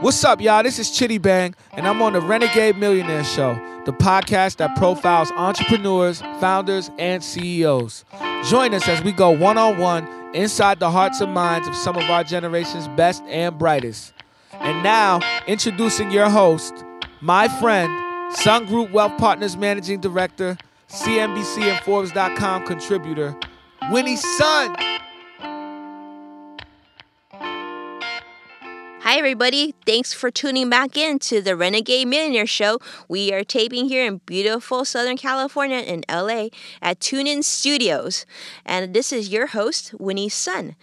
What's up, y'all? This is Chitty Bang, and I'm on the Renegade Millionaire Show, the podcast that profiles entrepreneurs, founders, and CEOs. Join us as we go one on one inside the hearts and minds of some of our generation's best and brightest. And now, introducing your host, my friend, Sun Group Wealth Partners Managing Director, CNBC and Forbes.com contributor, Winnie Sun. Hi, everybody. Thanks for tuning back in to the Renegade Millionaire Show. We are taping here in beautiful Southern California in LA at TuneIn Studios. And this is your host, Winnie Sun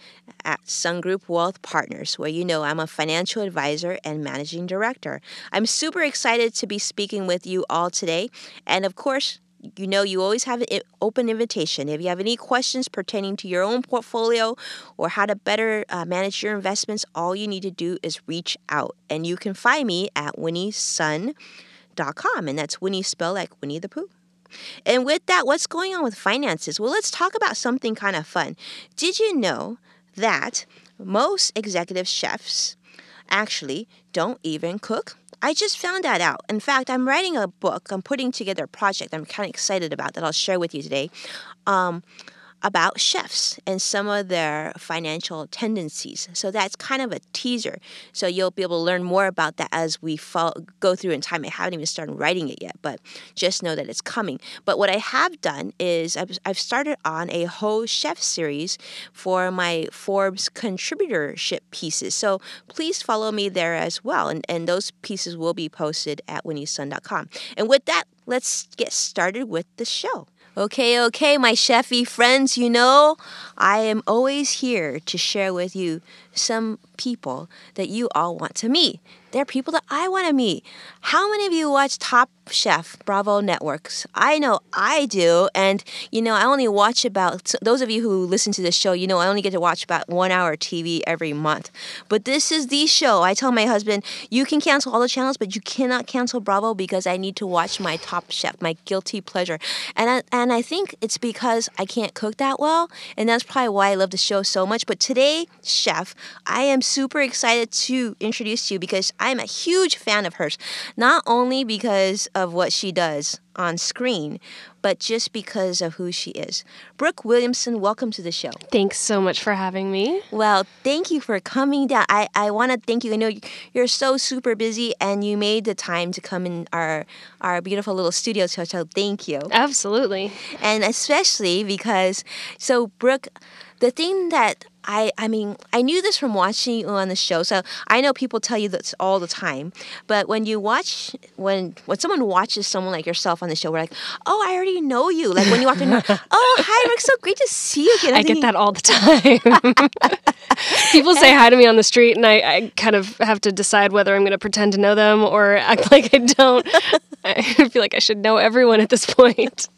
at Sun Group Wealth Partners, where you know I'm a financial advisor and managing director. I'm super excited to be speaking with you all today. And of course, you know you always have an open invitation. If you have any questions pertaining to your own portfolio or how to better uh, manage your investments, all you need to do is reach out. And you can find me at winniesun.com. And that's Winnie spelled like Winnie the Pooh. And with that, what's going on with finances? Well, let's talk about something kind of fun. Did you know that most executive chefs actually don't even cook? I just found that out. In fact, I'm writing a book. I'm putting together a project I'm kind of excited about that I'll share with you today. Um, about chefs and some of their financial tendencies. So that's kind of a teaser. So you'll be able to learn more about that as we follow, go through in time. I haven't even started writing it yet, but just know that it's coming. But what I have done is I've, I've started on a whole chef series for my Forbes contributorship pieces. So please follow me there as well. And, and those pieces will be posted at winniesun.com. And with that, let's get started with the show. Okay, okay, my chefy friends, you know, I am always here to share with you some people that you all want to meet. They're people that I want to meet. How many of you watch Top Chef Bravo Networks? I know I do. And, you know, I only watch about, those of you who listen to this show, you know, I only get to watch about one hour TV every month. But this is the show. I tell my husband, you can cancel all the channels, but you cannot cancel Bravo because I need to watch my Top Chef, my guilty pleasure. And I, and I think it's because I can't cook that well. And that's probably why I love the show so much. But today, Chef, I am super excited to introduce you because I'm a huge fan of hers. Not only because of what she does on screen, but just because of who she is. Brooke Williamson, welcome to the show. Thanks so much for having me. Well, thank you for coming down. I, I want to thank you. I know you're so super busy and you made the time to come in our our beautiful little studio, so, so thank you. Absolutely. And especially because, so Brooke, the thing that I, I mean, I knew this from watching you on the show. So I know people tell you this all the time. But when you watch, when when someone watches someone like yourself on the show, we're like, oh, I already know you. Like when you walk in, oh, hi, Rick, so great to see you again. I thinking, get that all the time. people say hi to me on the street, and I, I kind of have to decide whether I'm going to pretend to know them or act like I don't. I feel like I should know everyone at this point.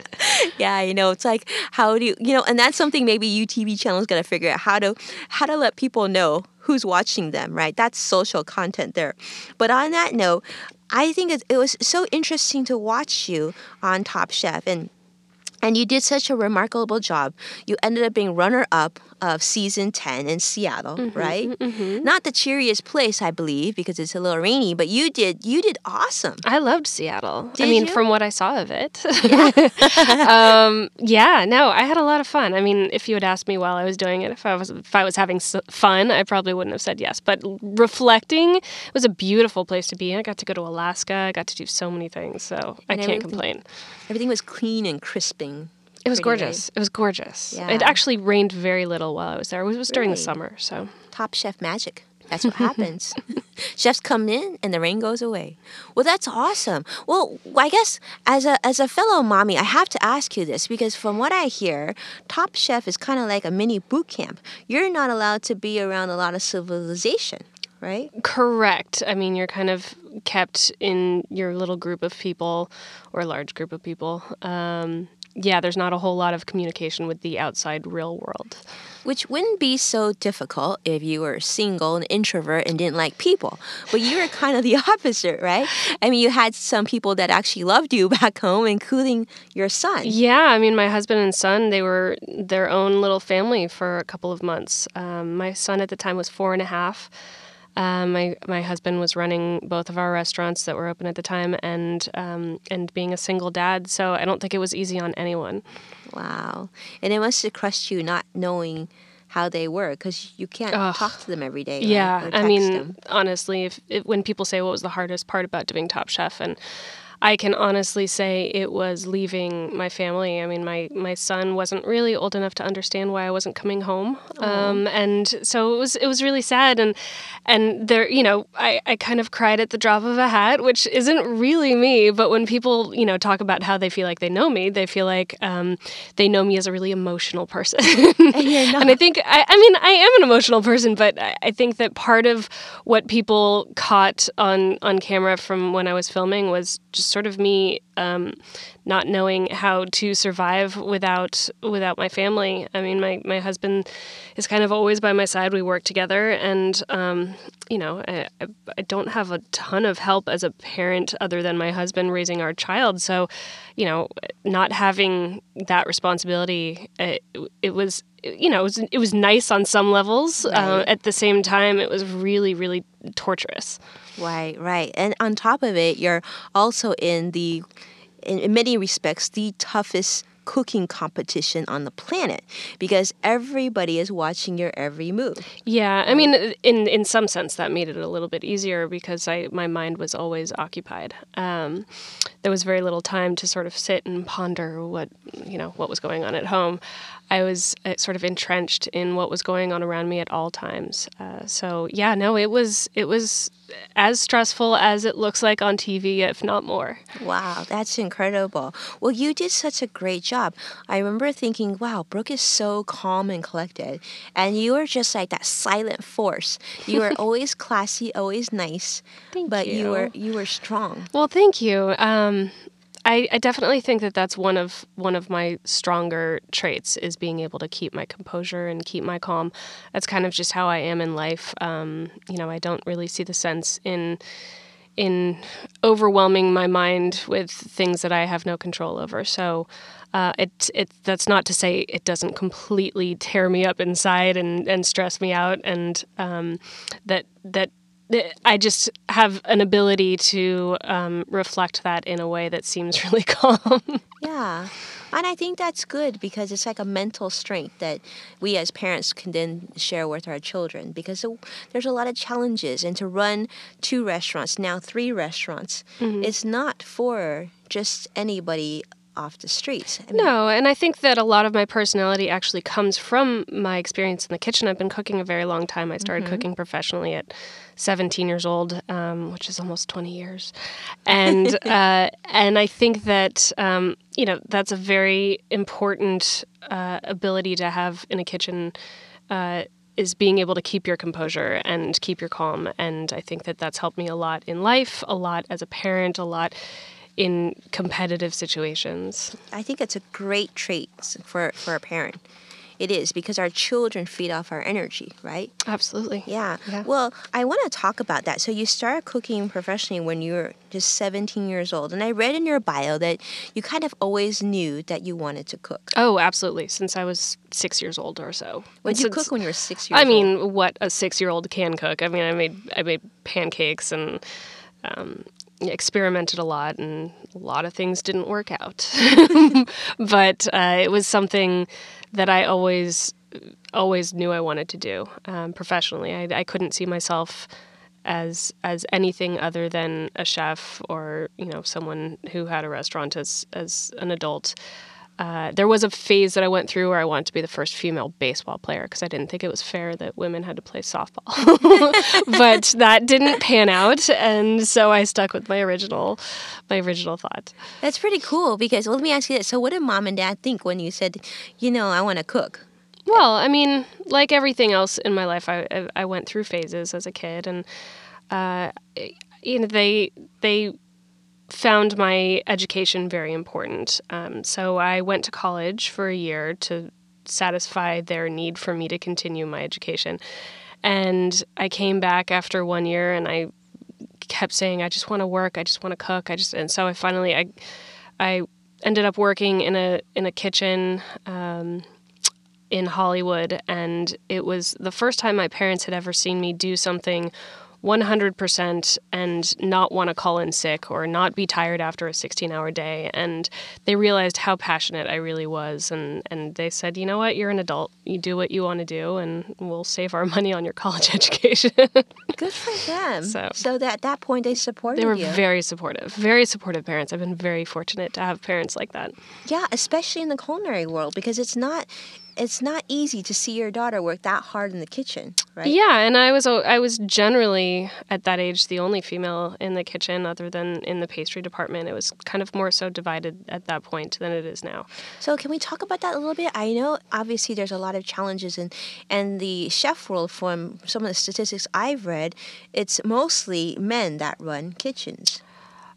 yeah, you know, it's like how do you, you know, and that's something maybe UTV channel is going to figure out how to how to let people know who's watching them, right? That's social content there. But on that note, I think it, was so interesting to watch you on Top Chef and and you did such a remarkable job. You ended up being runner up of season 10 in Seattle, mm-hmm, right? Mm-hmm. Not the cheeriest place, I believe, because it's a little rainy, but you did you did awesome. I loved Seattle. Did I mean, you? from what I saw of it. Yeah. um, yeah, no, I had a lot of fun. I mean, if you had asked me while I was doing it if I was if I was having fun, I probably wouldn't have said yes. But reflecting, it was a beautiful place to be. I got to go to Alaska. I got to do so many things, so and I can't complain. Everything was clean and crisping. It was gorgeous. It was gorgeous. Yeah. It actually rained very little while I was there. It was, it was during the summer, so top chef magic. That's what happens. Chefs come in and the rain goes away. Well, that's awesome. Well, I guess as a as a fellow mommy, I have to ask you this because from what I hear, Top Chef is kind of like a mini boot camp. You're not allowed to be around a lot of civilization right? Correct. I mean, you're kind of kept in your little group of people or large group of people. Um, yeah, there's not a whole lot of communication with the outside real world. Which wouldn't be so difficult if you were single and introvert and didn't like people. But you were kind of the opposite, right? I mean, you had some people that actually loved you back home, including your son. Yeah, I mean, my husband and son, they were their own little family for a couple of months. Um, my son at the time was four and a half. Um, my my husband was running both of our restaurants that were open at the time, and um, and being a single dad. So I don't think it was easy on anyone. Wow, and it must have crushed you not knowing how they were because you can't Ugh. talk to them every day. Yeah, right? I mean, them. honestly, if, if, when people say what was the hardest part about doing Top Chef, and I can honestly say it was leaving my family. I mean, my, my son wasn't really old enough to understand why I wasn't coming home, um, and so it was it was really sad. And and there, you know, I, I kind of cried at the drop of a hat, which isn't really me. But when people, you know, talk about how they feel like they know me, they feel like um, they know me as a really emotional person. and I think I, I mean I am an emotional person, but I, I think that part of what people caught on on camera from when I was filming was just sort of me um, not knowing how to survive without without my family. I mean, my my husband is kind of always by my side. We work together, and um, you know, I, I don't have a ton of help as a parent other than my husband raising our child. So, you know, not having that responsibility, it, it was you know, it was, it was nice on some levels. Uh, right. Uh, at the same time, it was really, really torturous. Right, right. And on top of it, you're also in the, in many respects, the toughest cooking competition on the planet because everybody is watching your every move. Yeah, I mean, in in some sense, that made it a little bit easier because I my mind was always occupied. Um, there was very little time to sort of sit and ponder what you know what was going on at home. I was uh, sort of entrenched in what was going on around me at all times. Uh, so yeah, no, it was it was as stressful as it looks like on TV, if not more. Wow, that's incredible. Well, you did such a great job. I remember thinking, wow, Brooke is so calm and collected, and you are just like that silent force. You are always classy, always nice, thank but you. you were you were strong. Well, thank you. Um, I, I, definitely think that that's one of one of my stronger traits is being able to keep my composure and keep my calm. That's kind of just how I am in life. Um, you know, I don't really see the sense in in overwhelming my mind with things that I have no control over. So. Uh, it, it that's not to say it doesn't completely tear me up inside and, and stress me out and um, that that I just have an ability to um, reflect that in a way that seems really calm. yeah. And I think that's good because it's like a mental strength that we as parents can then share with our children because there's a lot of challenges. And to run two restaurants, now three restaurants, mm-hmm. it's not for just anybody off the streets. I mean, no, and I think that a lot of my personality actually comes from my experience in the kitchen. I've been cooking a very long time. I started mm-hmm. cooking professionally at 17 years old, um, which is almost 20 years, and uh, and I think that um, you know that's a very important uh, ability to have in a kitchen. Uh, is being able to keep your composure and keep your calm. And I think that that's helped me a lot in life, a lot as a parent, a lot in competitive situations. I think it's a great trait for, for a parent. It is because our children feed off our energy, right? Absolutely. Yeah. yeah. Well, I want to talk about that. So you started cooking professionally when you were just 17 years old. And I read in your bio that you kind of always knew that you wanted to cook. Oh, absolutely. Since I was six years old or so. When did you cook when you were six years I mean, old? what a six year old can cook. I mean, I made I made pancakes and um, experimented a lot and a lot of things didn't work out. but uh, it was something that I always always knew I wanted to do um, professionally. I, I couldn't see myself as as anything other than a chef or you know someone who had a restaurant as as an adult. Uh, there was a phase that I went through where I wanted to be the first female baseball player because I didn't think it was fair that women had to play softball. but that didn't pan out, and so I stuck with my original, my original thought. That's pretty cool because well, let me ask you this: So, what did mom and dad think when you said, you know, I want to cook? Well, I mean, like everything else in my life, I I went through phases as a kid, and uh, you know, they they found my education very important. Um, so I went to college for a year to satisfy their need for me to continue my education. And I came back after one year and I kept saying, I just want to work, I just want to cook. I just and so I finally I I ended up working in a in a kitchen um, in Hollywood and it was the first time my parents had ever seen me do something 100% and not want to call in sick or not be tired after a 16 hour day. And they realized how passionate I really was. And, and they said, you know what, you're an adult. You do what you want to do, and we'll save our money on your college education. Good for them. So, so that at that point, they supported They were you. very supportive, very supportive parents. I've been very fortunate to have parents like that. Yeah, especially in the culinary world because it's not it's not easy to see your daughter work that hard in the kitchen, right? Yeah, and I was I was generally at that age the only female in the kitchen, other than in the pastry department. It was kind of more so divided at that point than it is now. So can we talk about that a little bit? I know obviously there's a lot of challenges in and the chef world. From some of the statistics I've read, it's mostly men that run kitchens.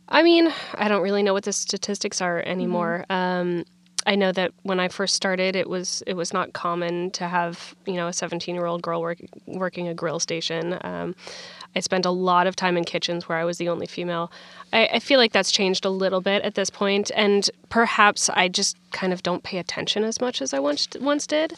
I mean, I don't really know what the statistics are anymore. Mm-hmm. Um, I know that when I first started, it was it was not common to have you know a 17 year old girl work, working a grill station. Um, I spent a lot of time in kitchens where I was the only female. I, I, feel like that's changed a little bit at this point, and perhaps I just kind of don't pay attention as much as I once once did.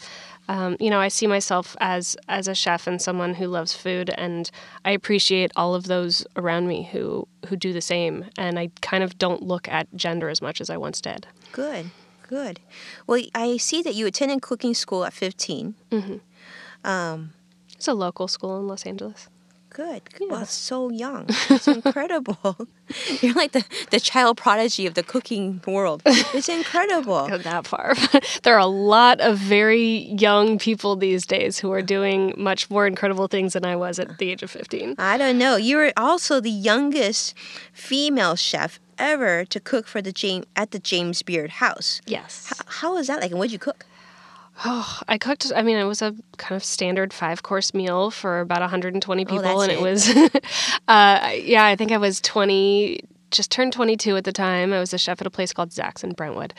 Um, you know, I see myself as as a chef and someone who loves food, and I appreciate all of those around me who who do the same. And I kind of don't look at gender as much as I once did. Good. Good. Well, I see that you attended cooking school at 15. Mm-hmm. Um, it's a local school in Los Angeles. Good. Yeah. Well, so young. It's incredible. You're like the, the child prodigy of the cooking world. It's incredible. Go that far. there are a lot of very young people these days who are doing much more incredible things than I was at the age of 15. I don't know. You were also the youngest female chef ever to cook for the James at the James Beard House. Yes. H- how was that like, and what did you cook? Oh, I cooked. I mean, it was a kind of standard five course meal for about 120 people, oh, and it, it was, uh, yeah, I think I was 20, just turned 22 at the time. I was a chef at a place called Zax in Brentwood,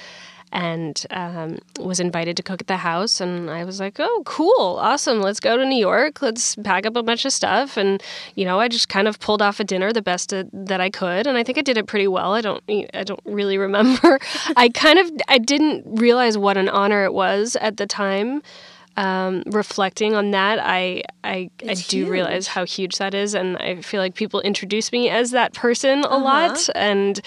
and um, was invited to cook at the house. And I was like, oh, cool, awesome. Let's go to New York. Let's pack up a bunch of stuff. And, you know, I just kind of pulled off a dinner the best that I could. And I think I did it pretty well. I don't, I don't really remember. I kind of, I didn't realize what an honor it was at the time. Um, reflecting on that, I I, I do huge. realize how huge that is, and I feel like people introduce me as that person a uh-huh. lot, and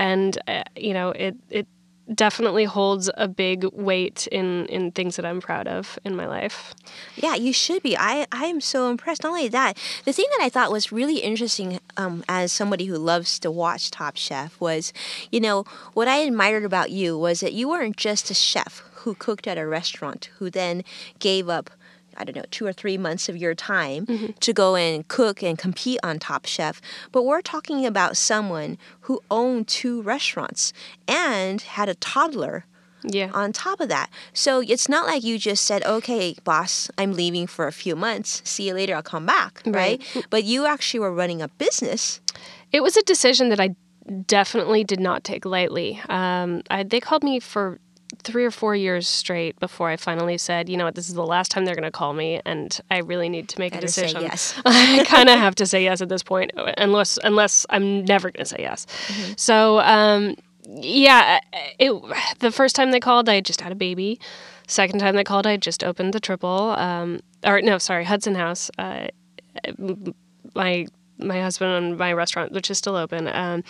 and uh, you know it it definitely holds a big weight in in things that I'm proud of in my life. Yeah, you should be. I I am so impressed. Not only that, the thing that I thought was really interesting um, as somebody who loves to watch Top Chef was, you know, what I admired about you was that you weren't just a chef who cooked at a restaurant who then gave up I don't know, two or three months of your time mm-hmm. to go and cook and compete on Top Chef. But we're talking about someone who owned two restaurants and had a toddler yeah. on top of that. So it's not like you just said, okay, boss, I'm leaving for a few months. See you later, I'll come back. Right. right? But you actually were running a business. It was a decision that I definitely did not take lightly. Um, I, they called me for three or four years straight before I finally said, you know what, this is the last time they're going to call me, and I really need to make Gotta a decision. yes. I kind of have to say yes at this point, unless unless I'm never going to say yes. Mm-hmm. So, um, yeah, it. The first time they called, I just had a baby. Second time they called, I just opened the Tripel. Um, or no, sorry, Hudson House. Uh, my my husband and my restaurant, which is still open. Um,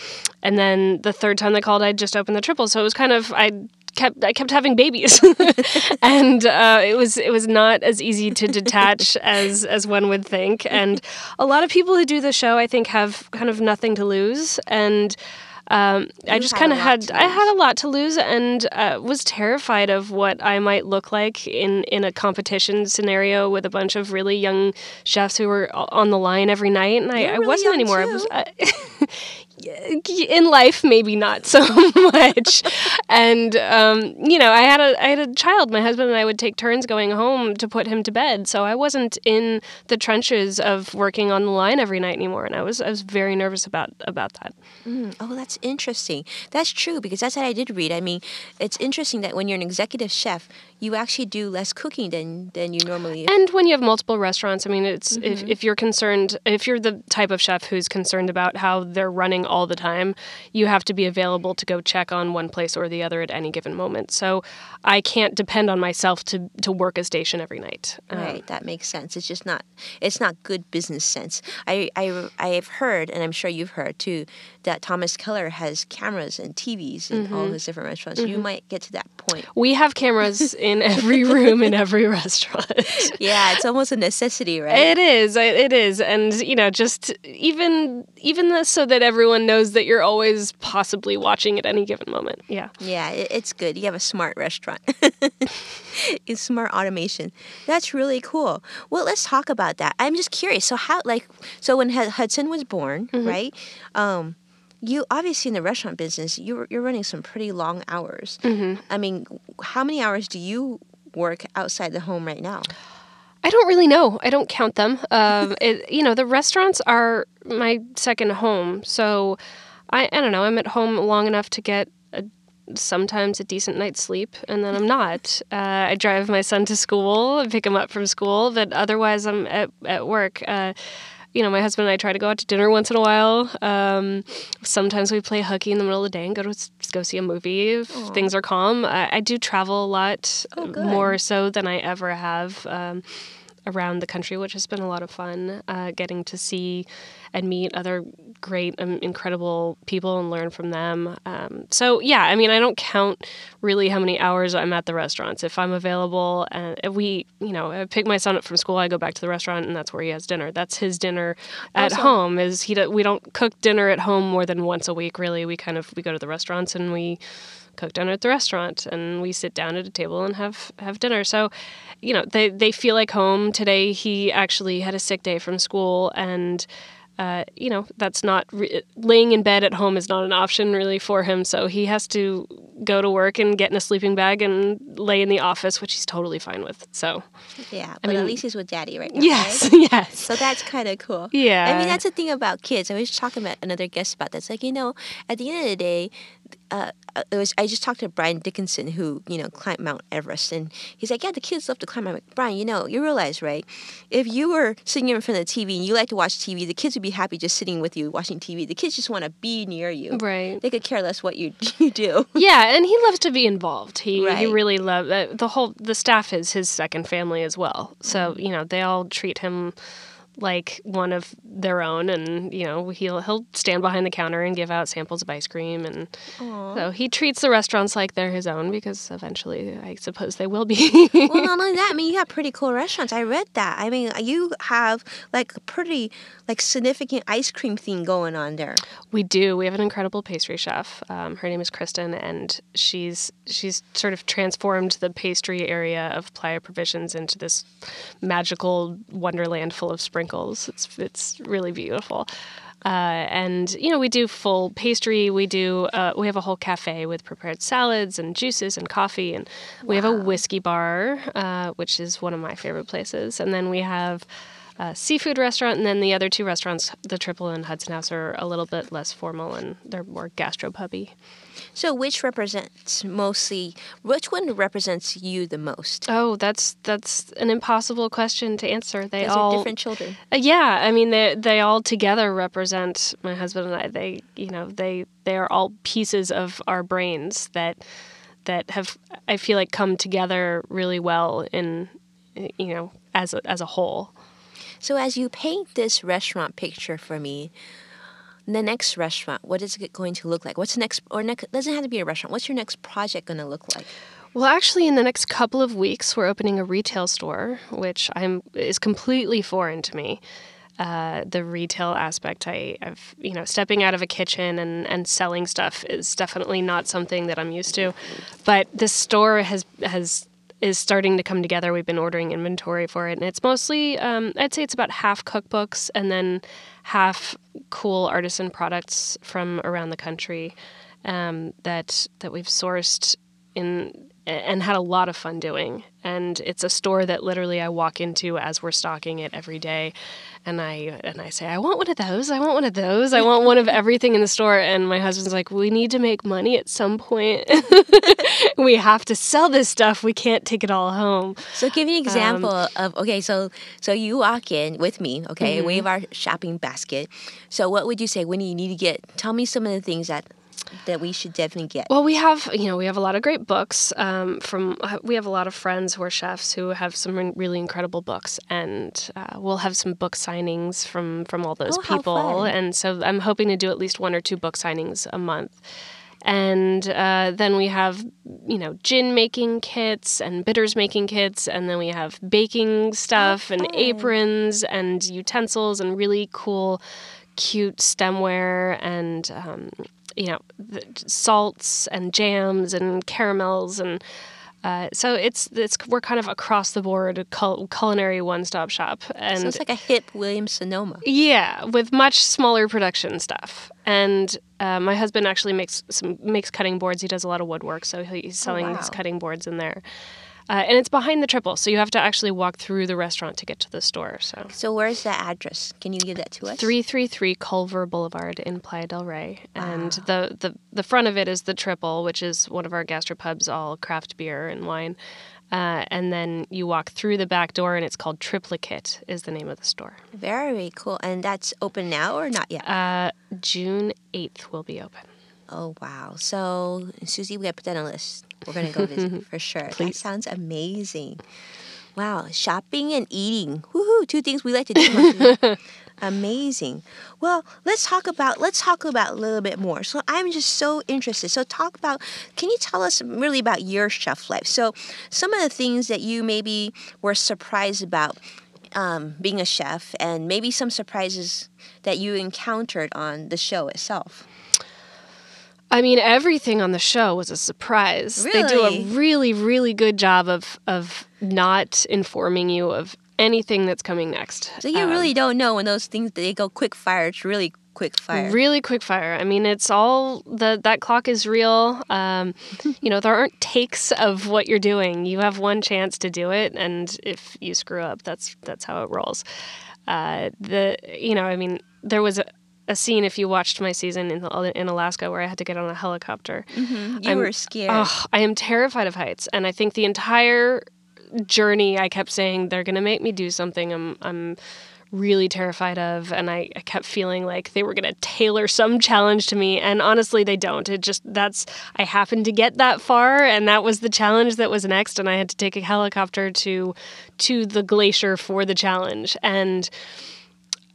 and then the third time they called, I just opened the Tripel. So it was kind of I kept I kept having babies, and uh, it was it was not as easy to detach as as one would think. And a lot of people who do the show, I think, have kind of nothing to lose, and. Um, I just kind of had I had a lot to lose and uh, was terrified of what I might look like in in a competition scenario with a bunch of really young chefs who were on the line every night, and I, I wasn't anymore. Too. I was, uh, in life maybe not so much. And um, you know i had a i had a child. My husband and i would take turns going home to put him to bed. So i wasn't in the trenches of working on the line every night anymore. And i was i was very nervous about about that. Mm, oh that's interesting. That's true because that's what i did read. I mean it's interesting that when you're an executive chef you actually do less cooking than than you normally. And when you have multiple restaurants, I mean, it's mm-hmm. if if you're concerned, if you're the type of chef who's concerned about how they're running all the time, you have to be available to go check on one place or the other at any given moment. So I can't depend on myself to to work a station every night. Um, right, that makes sense. It's just not it's not good business sense. I I I've heard, and I'm sure you've heard too, that Thomas Keller has cameras and TVs in mm-hmm. all his different restaurants. Mm-hmm. You might get to that point. We have cameras in every room in every restaurant. yeah, it's almost a necessity, right? It is. It is, and you know, just even even so that everyone knows that you're always possibly watching at any given moment. Yeah. Yeah, it's good. You have a smart restaurant. it's smart automation. That's really cool. Well, let's talk about that. I'm just curious. So how like so when Hudson was born, mm-hmm. right? Um you obviously in the restaurant business, you're you're running some pretty long hours. Mm-hmm. I mean, how many hours do you work outside the home right now? I don't really know. I don't count them. Um, it, you know, the restaurants are my second home, so I I don't know. I'm at home long enough to get a, sometimes a decent night's sleep, and then I'm not. Uh, I drive my son to school, pick him up from school, but otherwise I'm at at work. Uh, you know, my husband and I try to go out to dinner once in a while. Um, sometimes we play hooky in the middle of the day and go to go see a movie if Aww. things are calm. I, I, do travel a lot, oh, more so than I ever have. Um, around the country, which has been a lot of fun. Uh, getting to see and meet other great, um, incredible people and learn from them. Um, so yeah, I mean, I don't count really how many hours I'm at the restaurants. If I'm available, and if we, you know, I pick my son up from school, I go back to the restaurant, and that's where he has dinner. That's his dinner at also, home. Is he? Do, we don't cook dinner at home more than once a week. Really, we kind of we go to the restaurants and we cook dinner at the restaurant and we sit down at a table and have have dinner so you know they they feel like home today he actually had a sick day from school and uh, you know, that's not re- laying in bed at home is not an option really for him. So he has to go to work and get in a sleeping bag and lay in the office, which he's totally fine with. So yeah, but I mean, at least he's with daddy right now. Yes, right? yes. So that's kind of cool. Yeah. I mean, that's the thing about kids. I was talking about another guest about this. Like, you know, at the end of the day, uh, uh, it was I just talked to Brian Dickinson who you know climbed Mount Everest and he's like yeah the kids love to climb. I'm like Brian you know you realize right? If you were sitting in front of the TV and you like to watch TV the kids would be happy just sitting with you watching TV the kids just want to be near you. Right. They could care less what you you do. Yeah and he loves to be involved. He right. he really loves uh, the whole the staff is his second family as well. So mm-hmm. you know they all treat him like one of their own and you know he'll he'll stand behind the counter and give out samples of ice cream and Aww. so he treats the restaurants like they're his own because eventually I suppose they will be. well, not only that, I mean you have pretty cool restaurants. I read that. I mean you have like a pretty like significant ice cream thing going on there. We do. We have an incredible pastry chef. Um, her name is Kristen, and she's she's sort of transformed the pastry area of Playa Provisions into this magical wonderland full of spring sprinkles. It's it's really beautiful. Uh, and you know we do full pastry. We do uh, we have a whole cafe with prepared salads and juices and coffee, and we wow. have a whiskey bar, uh, which is one of my favorite places. And then we have a seafood restaurant, and then the other two restaurants, the Tripel and Hudson House, are a little bit less formal and they're more gastropubby. So, which represents mostly? Which one represents you the most? Oh, that's that's an impossible question to answer. They Those all different children. Uh, yeah, I mean they they all together represent my husband and I. They you know they they are all pieces of our brains that that have I feel like come together really well in you know as a, as a whole. So as you paint this restaurant picture for me, the next restaurant, what is it going to look like? What's next, or next, doesn't have to be a restaurant. What's your next project going to look like? Well, actually, in the next couple of weeks, we're opening a retail store, which I'm is completely foreign to me. Uh, the retail aspect, I, I, have you know, stepping out of a kitchen and, and selling stuff is definitely not something that I'm used to. But this store has has is starting to come together. We've been ordering inventory for it, and it's mostly, um, I'd say it's about half cookbooks and then half cool artisan products from around the country um, that that we've sourced in and had a lot of fun doing. And it's a store that literally I walk into as we're stocking it every day, and I and I say I want one of those. I want one of those. I want one of everything in the store. And my husband's like, we need to make money at some point. we have to sell this stuff. We can't take it all home. So give me an example um, of okay. So so you walk in with me. Okay, mm-hmm. we have our shopping basket. So what would you say when you need to get? Tell me some of the things that that we should definitely get? Well, we have you know we have a lot of great books um, from uh, we have a lot of friends who are chefs who have some really incredible books, and uh, we'll have some book signings from from all those oh, people. And so I'm hoping to do at least one or two book signings a month. And uh, then we have, you know, gin making kits and bitters making kits. And then we have baking stuff and aprons and utensils and really cool, cute stemware and um, you know, salts and jams and caramels and uh, so it's it's we're kind of across the board cul- culinary one stop shop, and so it's like a hip Williams Sonoma. Yeah, with much smaller production stuff. And uh, my husband actually makes some makes cutting boards. He does a lot of woodwork, so he's oh, selling oh, wow. his cutting boards in there. Uh, and it's behind the Tripel, so you have to actually walk through the restaurant to get to the store. So, so where's the address? Can you give that to us? Three three three Culver Boulevard in Playa del Rey, wow. and the, the the front of it is the Tripel, which is one of our gastropubs, all craft beer and wine. Uh, and then you walk through the back door, and it's called Tripli-Kit, is the name of the store. Very cool. And that's open now or not yet? Uh, June 8th will be open. Oh, wow. So, Susie, we got to put that on a list. We're going to go visit for sure. Please. That sounds amazing. Wow, shopping and eating. Woohoo, two things we like to do. amazing. Well, let's talk about let's talk about a little bit more. So I'm just so interested. So talk about can you tell us really about your chef life? So some of the things that you maybe were surprised about um, being a chef and maybe some surprises that you encountered on the show itself. I mean, everything on the show was a surprise. Really? They do a really, really good job of of not informing you of anything that's coming next. So you um, really don't know when those things they go quick fire. It's really quick fire. Really quick fire. I mean, it's all the that clock is real. Um, you know, there aren't takes of what you're doing. You have one chance to do it, and if you screw up, that's that's how it rolls. Uh, the you know, I mean, there was a, a scene if you watched my season in in Alaska where I had to get on a helicopter. Mm-hmm. You I'm, were scared. Oh, I am terrified of heights, and I think the entire journey I kept saying they're going to make me do something. I'm I'm really terrified of and I, I kept feeling like they were going to tailor some challenge to me and honestly they don't it just that's i happened to get that far and that was the challenge that was next and i had to take a helicopter to to the glacier for the challenge and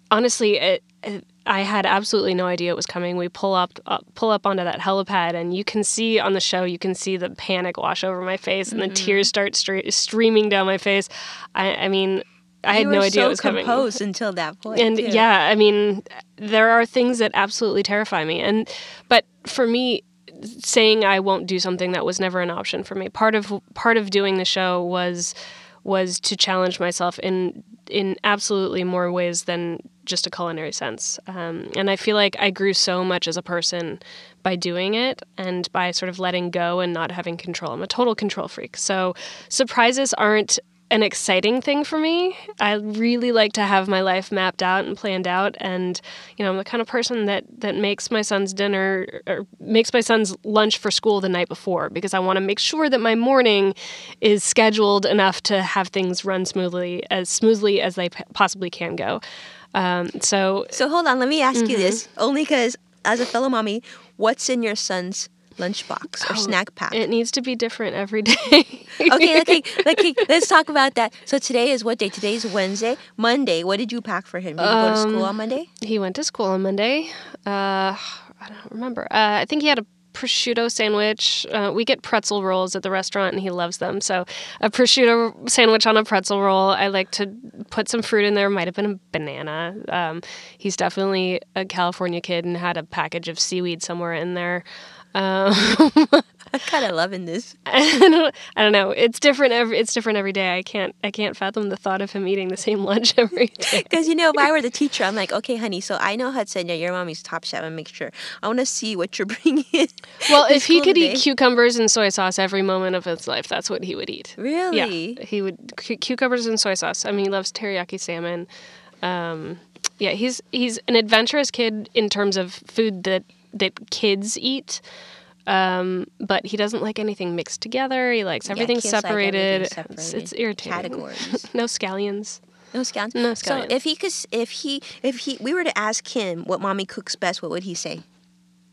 honestly it, it I had absolutely no idea it was coming. We pull up, uh, pull up onto that helipad, and you can see on the show, you can see the panic wash over my face, and mm-hmm. the tears start stre- streaming down my face. I, I mean, I you had no idea so it was coming. composed until that point. And too. yeah, I mean, there are things that absolutely terrify me, and but for me, saying I won't do something that was never an option for me. Part of part of doing the show was was to challenge myself in in absolutely more ways than just a culinary sense. Um, and I feel like I grew so much as a person by doing it and by sort of letting go and not having control. I'm a total control freak. So surprises aren't an exciting thing for me. I really like to have my life mapped out and planned out and you know, I'm the kind of person that that makes my son's dinner or makes my son's lunch for school the night before because I want to make sure that my morning is scheduled enough to have things run smoothly as smoothly as they possibly can go. Um, so So hold on, let me ask mm-hmm. you this only cuz as a fellow mommy, what's in your son's lunchbox or oh, snack pack? It needs to be different every day. okay, okay, okay. Let's talk about that. So today is what day? Today is Wednesday. Monday, what did you pack for him? Did he um, go to school on Monday? He went to school on Monday. Uh, I don't remember. Uh, I think he had a prosciutto sandwich. Uh, we get pretzel rolls at the restaurant, and he loves them. So, a prosciutto sandwich on a pretzel roll. I like to put some fruit in there. Might have been a banana. Um, he's definitely a California kid and had a package of seaweed somewhere in there. Um, I'm kind of loving this. I don't, I don't know. It's different every. It's different every day. I can't. I can't fathom the thought of him eating the same lunch every day. Because you know, if I were the teacher, I'm like, okay, honey. So I know Hudson. Yeah, your mommy's top chef. And make sure. I want to see what you're bringing. Well, if he could today. eat cucumbers and soy sauce every moment of his life, that's what he would eat. Really? Yeah, he would cu- cucumbers and soy sauce. I mean, he loves teriyaki salmon. Um, yeah, he's he's an adventurous kid in terms of food that that kids eat. Um, but he doesn't like anything mixed together. He likes everything yeah, separated. Like everything separated. It's, it's, irritating. Categories. no scallions. No scallions. No scallions. So if he could, if he, if he, we were to ask him what mommy cooks best, what would he say?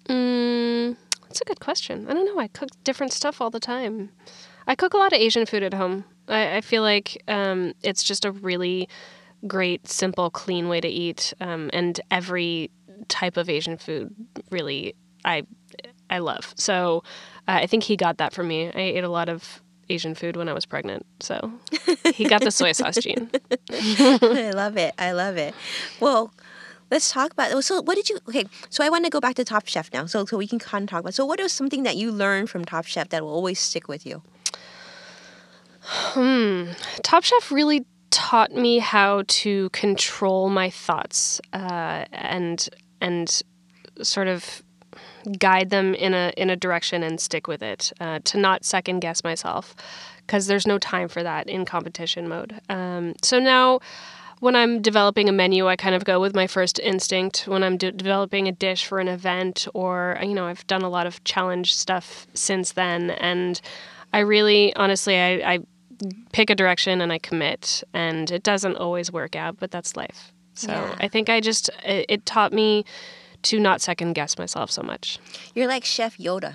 Mm, that's a good question. I don't know. I cook different stuff all the time. I cook a lot of Asian food at home. I, I feel like um, it's just a really great, simple, clean way to eat, um, and every type of Asian food really I I love. So uh, I think he got that from me. I ate a lot of Asian food when I was pregnant, so he got the soy sauce gene. I love it. I love it. Well, let's talk about. So, what did you? Okay, so I want to go back to Top Chef now, so so we can kind of talk about. So, what is something that you learned from Top Chef that will always stick with you? Hmm. Top Chef really taught me how to control my thoughts uh, and and sort of guide them in a in a direction and stick with it. Uh, to not second guess myself, because there's no time for that in competition mode. Um, so now. When I'm developing a menu, I kind of go with my first instinct. When I'm de- developing a dish for an event, or you know, I've done a lot of challenge stuff since then, and I really, honestly, I, I pick a direction and I commit, and it doesn't always work out, but that's life. So yeah. I think I just it, it taught me to not second guess myself so much. You're like Chef Yoda.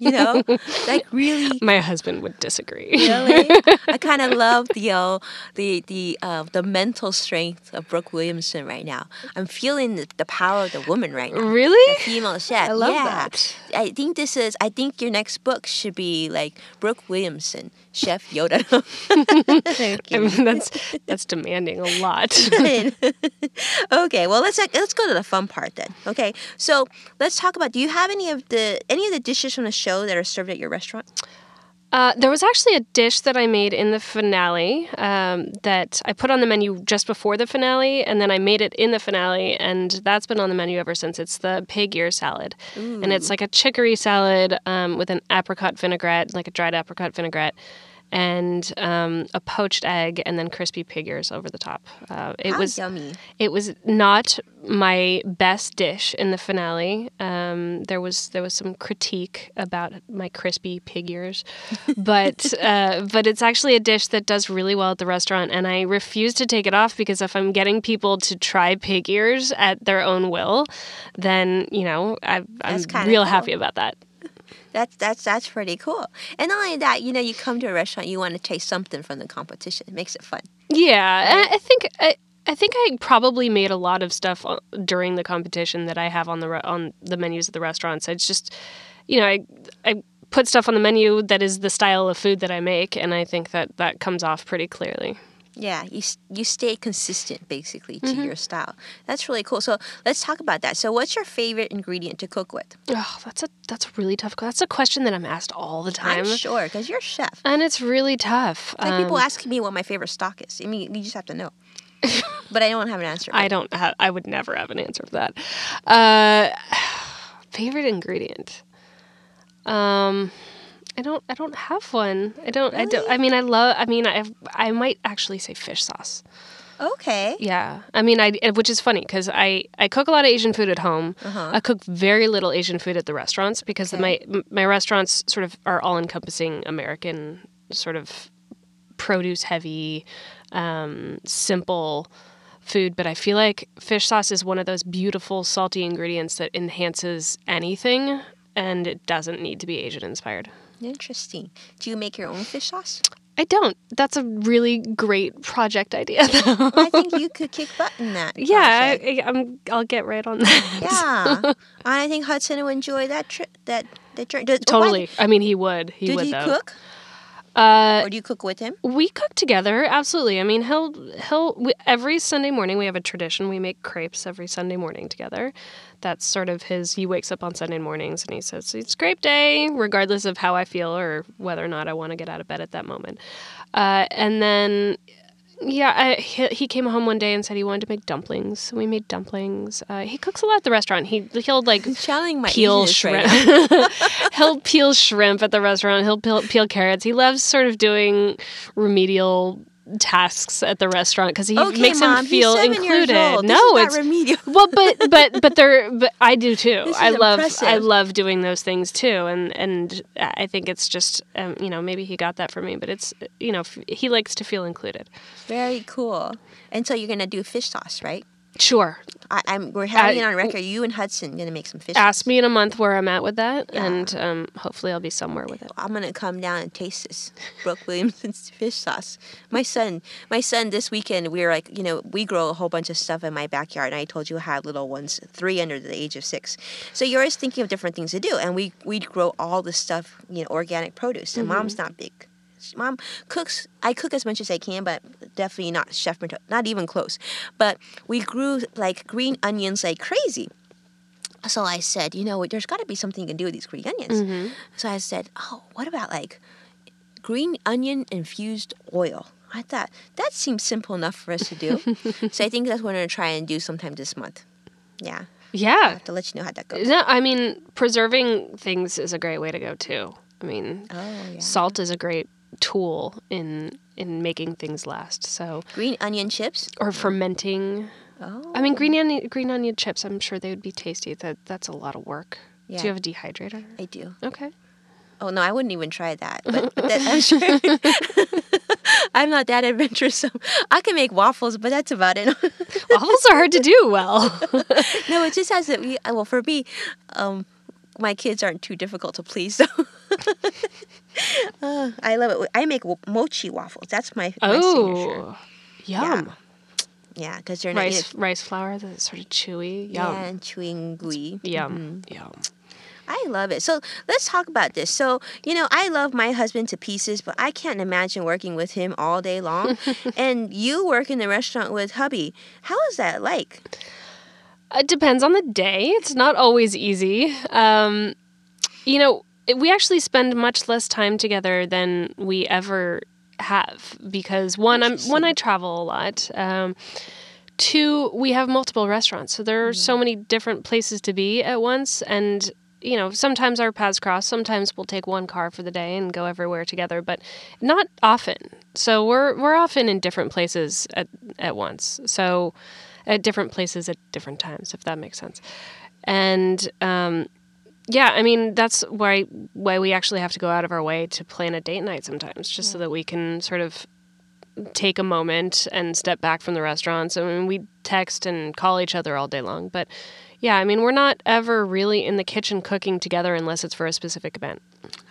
you know, like really. My husband would disagree. Really, I kind of love the uh, the the uh, the mental strength of Brooke Williamson right now. I'm feeling the, the power of the woman right now. Really, the female chef. I love yeah. that. I think this is. I think your next book should be like Brooke Williamson, Chef Yoda. I mean, that's that's demanding a lot. okay, well let's let's go to the fun part then. Okay, so let's talk about. Do you have any of the any of the dishes from the show that are served at your restaurant? Uh, there was actually a dish that I made in the finale um, that I put on the menu just before the finale, and then I made it in the finale, and that's been on the menu ever since. It's the pig ear salad, Ooh. and it's like a chicory salad um, with an apricot vinaigrette, like a dried apricot vinaigrette, and um, a poached egg, and then crispy pig ears over the top. Uh, it How was yummy. It was not my best dish in the finale. Um, there was there was some critique about my crispy pig ears, but uh, but it's actually a dish that does really well at the restaurant, and I refuse to take it off because if I'm getting people to try pig ears at their own will, then you know I, I'm real cool. happy about that. That's that's that's pretty cool. And not only that, you know, you come to a restaurant, you want to taste something from the competition. It makes it fun. Yeah, right? I think I, I think I probably made a lot of stuff during the competition that I have on the on the menus of the restaurants. It's just, you know, I I put stuff on the menu that is the style of food that I make, and I think that that comes off pretty clearly. Yeah, you you stay consistent basically to mm-hmm. your style. That's really cool. So let's talk about that. So, what's your favorite ingredient to cook with? Oh, that's a that's a really tough. That's a question that I'm asked all the time. I'm sure because you're a chef, and it's really tough. It's like um, people asking me what my favorite stock is. I mean, you just have to know. but I don't have an answer. I don't. Have, I would never have an answer for that. Uh, favorite ingredient. Um. I don't. I don't have one. I don't. Really? I don't. I mean, I love. I mean, I. I might actually say fish sauce. Okay. Yeah. I mean, I which is funny because I I cook a lot of Asian food at home. Uh-huh. I cook very little Asian food at the restaurants because okay. my my restaurants sort of are all encompassing American sort of produce heavy, um, simple food. But I feel like fish sauce is one of those beautiful salty ingredients that enhances anything, and it doesn't need to be Asian inspired. Interesting. Do you make your own fish sauce? I don't. That's a really great project idea, though. I think you could kick butt in that. Yeah, I, am I'll get right on that. Yeah, I think Hudson would enjoy that trip. That that journey. Totally. I mean, he would. He Did would. he though. cook? Uh, or do you cook with him? We cook together, absolutely. I mean, he'll he'll we, every Sunday morning we have a tradition. We make crepes every Sunday morning together. That's sort of his. He wakes up on Sunday mornings and he says it's crepe day, regardless of how I feel or whether or not I want to get out of bed at that moment. Uh, and then yeah, I, he, he, came home one day and said he wanted to make dumplings. So we made dumplings. Uh, he cooks a lot at the restaurant. He he'll like peel shrimp. Right he'll peel shrimp at the restaurant. He'll peel, peel carrots. He loves sort of doing remedial tasks at the restaurant because he okay, makes Mom, him feel included. No, it's remedial. well, but but but they're but I do too. I love impressive. I love doing those things too, and and I think it's just um, you know maybe he got that from me, but it's you know he likes to feel included. Very cool. And so you're gonna do fish sauce, right? Sure. I, am We're having it on record. You and Hudson gonna make some fish. Ask me in a month where I'm at with that, yeah. and um, hopefully I'll be somewhere with it. I'm gonna come down and taste this Brooke Williamson's fish sauce. My son, my son, this weekend we were like, you know, we grow a whole bunch of stuff in my backyard, and I told you I had little ones, three under the age of six. So you're always thinking of different things to do, and we we grow all this stuff, you know, organic produce. And mm-hmm. mom's not big mom cooks. I cook as much as I can, but definitely not chef not even close. But we grew like green onions like crazy. So I said, you know, there's got to be something you can do with these green onions. Mm-hmm. So I said, oh, what about like green onion infused oil? I thought that seems simple enough for us to do. so I think that's what we're gonna try and do sometime this month. Yeah. Yeah. to let you know how that goes. No, I mean preserving things is a great way to go too. I mean, oh, yeah. salt is a great tool in in making things last. So green onion chips or fermenting. Oh. I mean, green onion green onion chips. I'm sure they would be tasty. That that's a lot of work. Yeah. Do you have a dehydrator? I do. Okay. Oh no, I wouldn't even try that. But, but that, I'm sure. I'm not that adventurous. I can make waffles, but that's about it. waffles are hard to do well. no, it just has to. Well, for me, um, my kids aren't too difficult to please. So uh, I love it. I make mochi waffles. That's my, my oh, signature. yum. Yeah, because they're rice not, rice flour that's sort of chewy. Yum. Yeah, and chewy and gooey. Yum. Mm-hmm. Yum. I love it. So let's talk about this. So, you know, I love my husband to pieces, but I can't imagine working with him all day long. and you work in the restaurant with hubby. How is that like? It depends on the day. It's not always easy. Um, you know, we actually spend much less time together than we ever have because one, I'm one I travel a lot. Um, two, we have multiple restaurants, so there are so mm-hmm. many different places to be at once, and you know, sometimes our paths cross. Sometimes we'll take one car for the day and go everywhere together, but not often. So we're we're often in different places at at once. So at different places at different times, if that makes sense. And um, yeah, I mean that's why why we actually have to go out of our way to plan a date night sometimes, just yeah. so that we can sort of take a moment and step back from the restaurants. I mean, we text and call each other all day long, but yeah, I mean, we're not ever really in the kitchen cooking together unless it's for a specific event.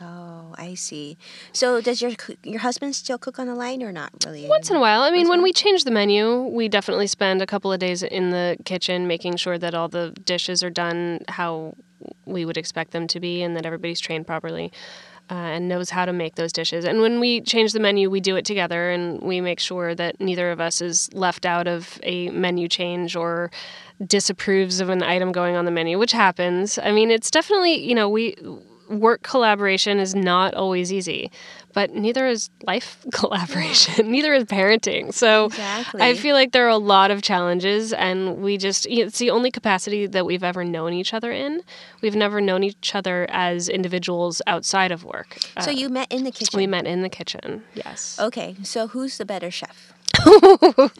Oh, I see. So does your your husband still cook on the line or not really? Once in a while. I mean, when we change the menu, we definitely spend a couple of days in the kitchen making sure that all the dishes are done how we would expect them to be and that everybody's trained properly. Uh, and knows how to make those dishes. And when we change the menu, we do it together and we make sure that neither of us is left out of a menu change or disapproves of an item going on the menu, which happens. I mean, it's definitely, you know, we work collaboration is not always easy, but neither is life collaboration, neither is parenting. So exactly. I feel like there are a lot of challenges, and we just, it's the only capacity that we've ever known each other in. We've never known each other as individuals outside of work. So uh, you met in the kitchen? We met in the kitchen, yes. Okay, so who's the better chef? Are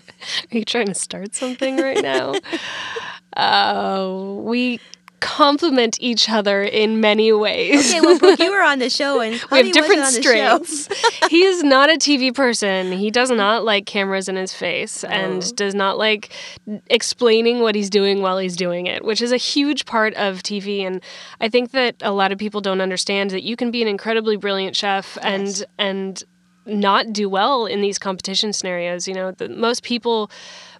you trying to start something right now? uh, we complement each other in many ways. Okay, well, Brooke, you were on the show, and we have different strengths. he is not a TV person. He does not like cameras in his face, oh. and does not like explaining what he's doing while he's doing it, which is a huge part of TV. And I think that a lot of people don't understand that you can be an incredibly brilliant chef yes. and and not do well in these competition scenarios. You know, the, most people,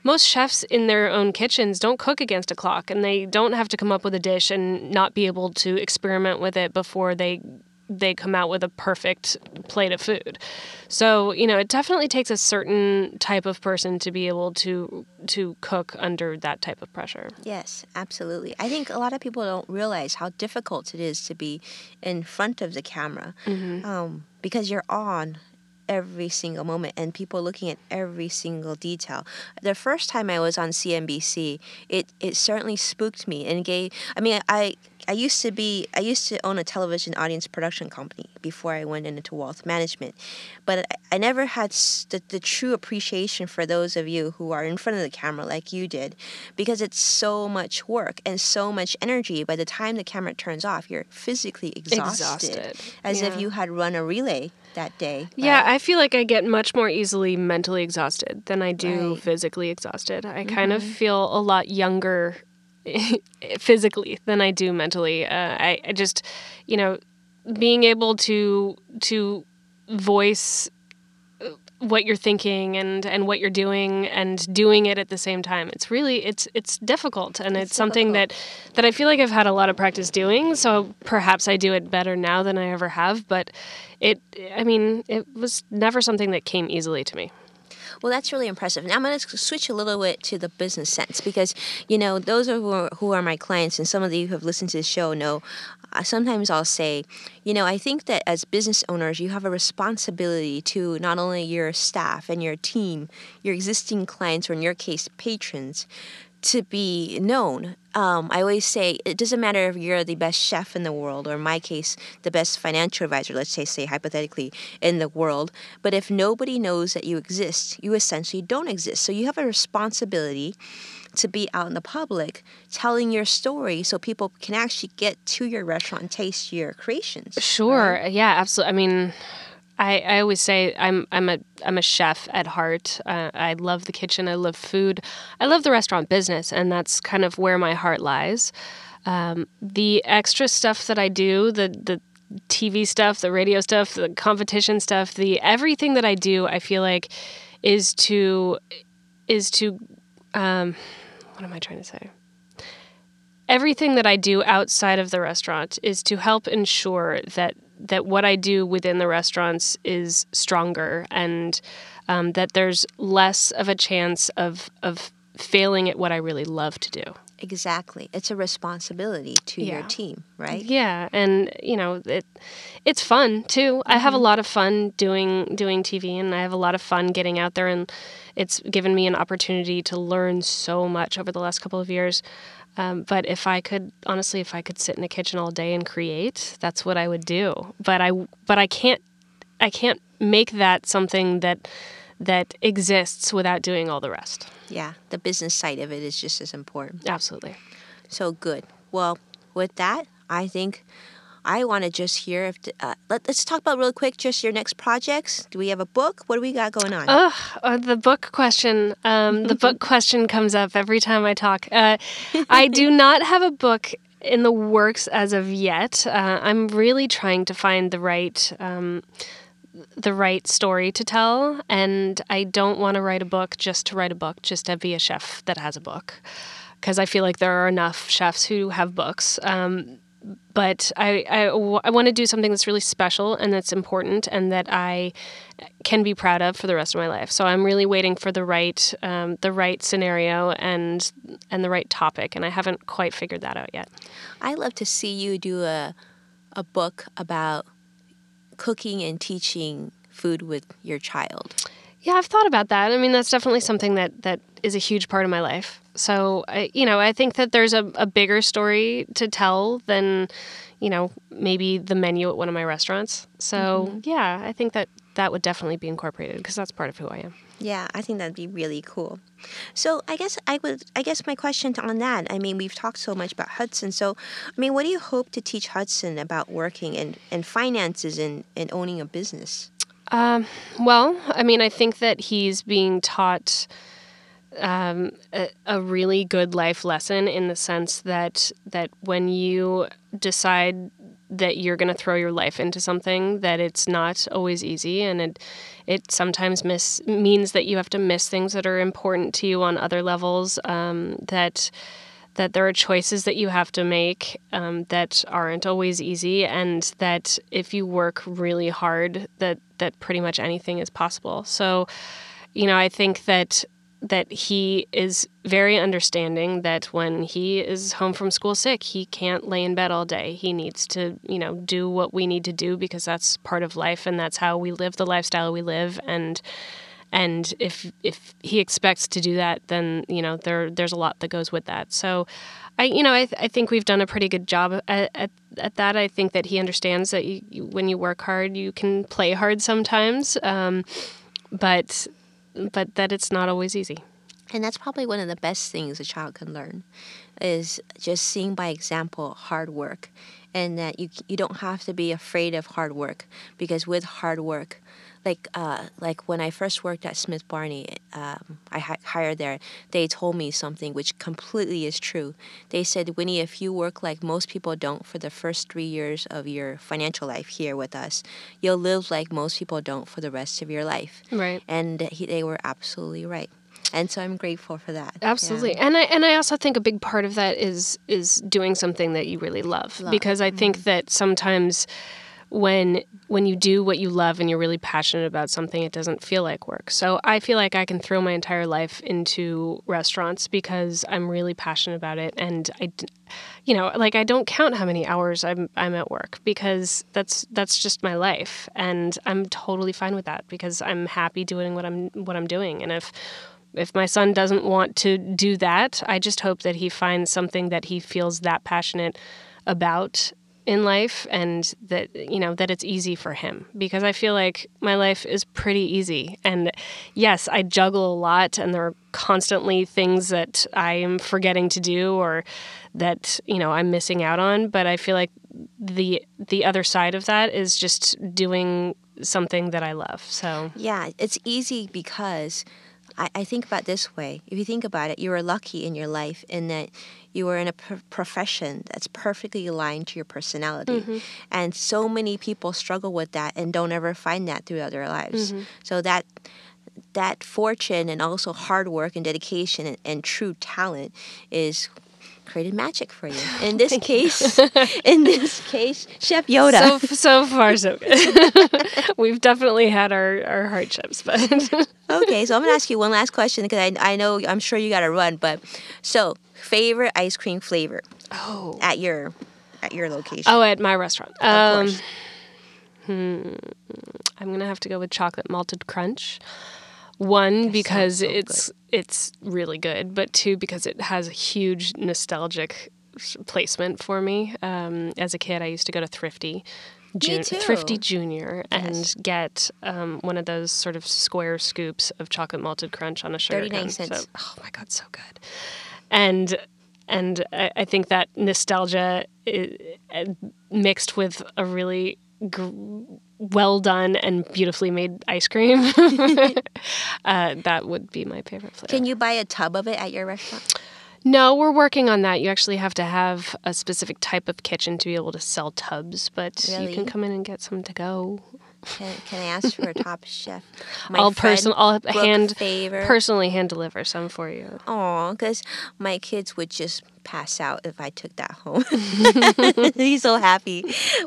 most chefs in their own kitchens don't cook against a clock and they don't have to come up with a dish and not be able to experiment with it before they they come out with a perfect plate of food. So, you know, it definitely takes a certain type of person to be able to to cook under that type of pressure. Yes, absolutely. I think a lot of people don't realize how difficult it is to be in front of the camera mm-hmm. um, because you're on every single moment and people looking at every single detail. The first time I was on CNBC, it, it certainly spooked me and gave, I mean, I, I used to be I used to own a television audience production company before I went into wealth management, but I, I never had the, the true appreciation for those of you who are in front of the camera like you did, because it's so much work and so much energy. By the time the camera turns off, you're physically exhausted, exhausted. as yeah. if you had run a relay that day. Right? Yeah, I feel like I get much more easily mentally exhausted than I do right. physically exhausted. I mm-hmm. kind of mm-hmm. feel a lot younger physically than I do mentally. Uh, I, I just, you know, being able to to voice what you're thinking and and what you're doing and doing it at the same time. It's really it's it's difficult and it's, it's something that that I feel like I've had a lot of practice doing so perhaps I do it better now than I ever have but it I mean it was never something that came easily to me. Well, that's really impressive. Now I'm going to switch a little bit to the business sense because, you know, those are who are, who are my clients, and some of you who have listened to the show know sometimes I'll say, you know, I think that as business owners, you have a responsibility to not only your staff and your team, your existing clients, or in your case, patrons, to be known. Um, I always say it doesn't matter if you're the best chef in the world, or in my case, the best financial advisor, let's say, say hypothetically, in the world. But if nobody knows that you exist, you essentially don't exist. So you have a responsibility to be out in the public telling your story so people can actually get to your restaurant and taste your creations. Sure. Right? Yeah, absolutely. I mean, I, I always say I'm I'm a I'm a chef at heart. Uh, I love the kitchen. I love food. I love the restaurant business, and that's kind of where my heart lies. Um, the extra stuff that I do, the the TV stuff, the radio stuff, the competition stuff, the everything that I do, I feel like is to is to um, what am I trying to say? Everything that I do outside of the restaurant is to help ensure that that what I do within the restaurants is stronger and um, that there's less of a chance of of failing at what I really love to do. Exactly. It's a responsibility to yeah. your team, right? Yeah, and you know, it it's fun too. Mm-hmm. I have a mm-hmm. lot of fun doing doing TV and I have a lot of fun getting out there and it's given me an opportunity to learn so much over the last couple of years. Um, but if I could, honestly, if I could sit in a kitchen all day and create, that's what I would do. But I, but I can't, I can't make that something that that exists without doing all the rest. Yeah, the business side of it is just as important. Absolutely. So good. Well, with that, I think I want to just hear if uh, let, us talk about real quick just your next projects. Do we have a book? What do we got going on? Oh, uh, the book question. Um, the book question comes up every time I talk. Uh, I do not have a book in the works as of yet. Uh, I'm really trying to find the right. Um, the right story to tell, and I don't want to write a book just to write a book, just to be a chef that has a book, because I feel like there are enough chefs who have books. Um, but I, I, I want to do something that's really special and that's important and that I can be proud of for the rest of my life. So I'm really waiting for the right um, the right scenario and and the right topic, and I haven't quite figured that out yet. I love to see you do a a book about cooking and teaching food with your child. Yeah, I've thought about that. I mean, that's definitely something that that is a huge part of my life. So, I, you know, I think that there's a, a bigger story to tell than, you know, maybe the menu at one of my restaurants. So, mm-hmm. yeah, I think that that would definitely be incorporated because that's part of who I am. Yeah, I think that'd be really cool. So I guess I would I guess my question on that, I mean, we've talked so much about Hudson. So I mean, what do you hope to teach Hudson about working and, and finances and, and owning a business? Um, well, I mean, I think that he's being taught um, a, a, really good life lesson in the sense that that when you decide that you're going to throw your life into something that it's not always easy and it it sometimes miss means that you have to miss things that are important to you on other levels um, that that there are choices that you have to make um, that aren't always easy, and that if you work really hard, that that pretty much anything is possible. So, you know, I think that that he is very understanding that when he is home from school sick, he can't lay in bed all day. He needs to, you know, do what we need to do because that's part of life and that's how we live the lifestyle we live. And and if if he expects to do that then you know there there's a lot that goes with that. So i you know i, th- I think we've done a pretty good job at, at, at that. I think that he understands that you, you, when you work hard you can play hard sometimes. Um, but but that it's not always easy. And that's probably one of the best things a child can learn is just seeing by example hard work and that you you don't have to be afraid of hard work because with hard work like uh, like when I first worked at Smith Barney, um, I hi- hired there. They told me something which completely is true. They said, Winnie, if you work like most people don't for the first three years of your financial life here with us, you'll live like most people don't for the rest of your life. Right. And he, they were absolutely right and so I'm grateful for that. Absolutely, yeah. and I and I also think a big part of that is is doing something that you really love, love. because I mm-hmm. think that sometimes when when you do what you love and you're really passionate about something it doesn't feel like work. So i feel like i can throw my entire life into restaurants because i'm really passionate about it. And i you know like i don't count how many hours i'm i'm at work because that's that's just my life. And i'm totally fine with that because i'm happy doing what i'm what i'm doing. And if if my son doesn't want to do that i just hope that he finds something that he feels that passionate about in life and that you know that it's easy for him because I feel like my life is pretty easy. And yes I juggle a lot and there are constantly things that I am forgetting to do or that you know I'm missing out on. But I feel like the the other side of that is just doing something that I love. So yeah it's easy because I, think about this way. If you think about it, you are lucky in your life in that you are in a pr- profession that's perfectly aligned to your personality. Mm-hmm. And so many people struggle with that and don't ever find that throughout their lives. Mm-hmm. So that that fortune and also hard work and dedication and, and true talent is created magic for you. In this case, in this case, Chef Yoda. So so far so good. We've definitely had our, our hardships, but okay. So I'm gonna ask you one last question because I I know I'm sure you got to run, but so favorite ice cream flavor. Oh. At your at your location. Oh, at my restaurant. Of um, course. Hmm, I'm gonna have to go with chocolate malted crunch. One that because so it's good. it's really good, but two because it has a huge nostalgic placement for me. Um, as a kid, I used to go to Thrifty. Jun- Thrifty Junior yes. and get um, one of those sort of square scoops of chocolate malted crunch on a sugar 39 cone. cents. So, oh my god, so good. And and I, I think that nostalgia is, uh, mixed with a really gr- well done and beautifully made ice cream. uh, that would be my favorite flavor. Can you buy a tub of it at your restaurant? No, we're working on that. You actually have to have a specific type of kitchen to be able to sell tubs, but really? you can come in and get some to go. Can, can I ask for a top chef? My I'll person I'll hand favor. personally hand deliver some for you. Oh, because my kids would just pass out if I took that home. He's so happy.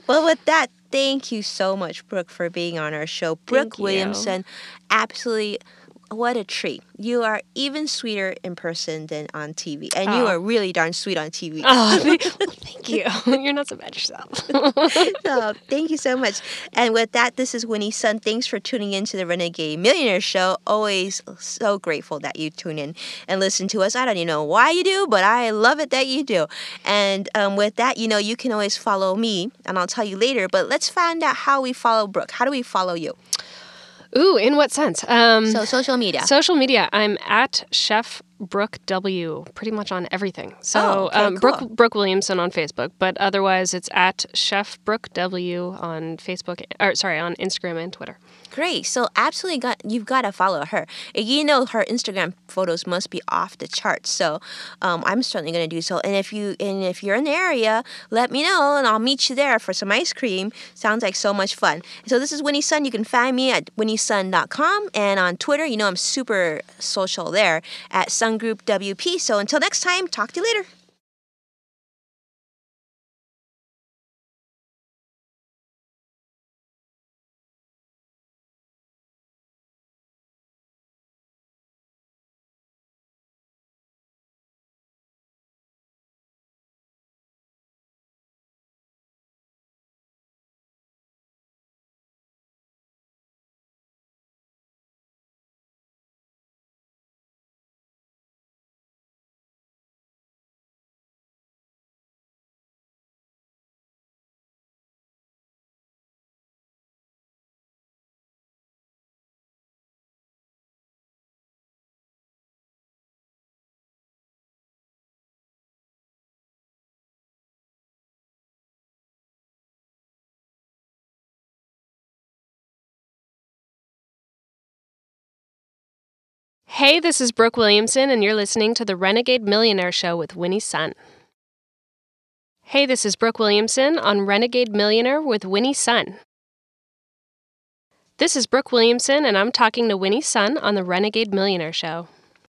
Well, with that, thank you so much, Brooke, for being on our show. Brooke Williamson, absolutely what a treat. You are even sweeter in person than on TV. And oh. you are really darn sweet on TV. Oh, thank you. You're not so bad yourself. so, thank you so much. And with that, this is Winnie Sun. Thanks for tuning in to the Renegade Millionaire Show. Always so grateful that you tune in and listen to us. I don't even know why you do, but I love it that you do. And um, with that, you know, you can always follow me, and I'll tell you later. But let's find out how we follow Brooke. How do we follow you? Ooh, in what sense? Um, so social media. Social media. I'm at Chef Brooke W. Pretty much on everything. So oh, okay, um, cool. Brooke Brooke Williamson on Facebook, but otherwise it's at Chef Brooke W. on Facebook. Or sorry, on Instagram and Twitter. Great. So absolutely got you've got to follow her. You know her Instagram photos must be off the charts. So um, I'm certainly to do so. And if you and if you're in the area, let me know and I'll meet you there for some ice cream. Sounds like so much fun. So this is Winnie Sun. You can find me at winniesun.com and on Twitter. You know I'm super social there at Sun Group WP. So until next time, talk to you later. Hey, this is Brooke Williamson, and you're listening to the Renegade Millionaire Show with Winnie Sun. Hey, this is Brooke Williamson on Renegade Millionaire with Winnie Sun. This is Brooke Williamson, and I'm talking to Winnie Sun on the Renegade Millionaire Show.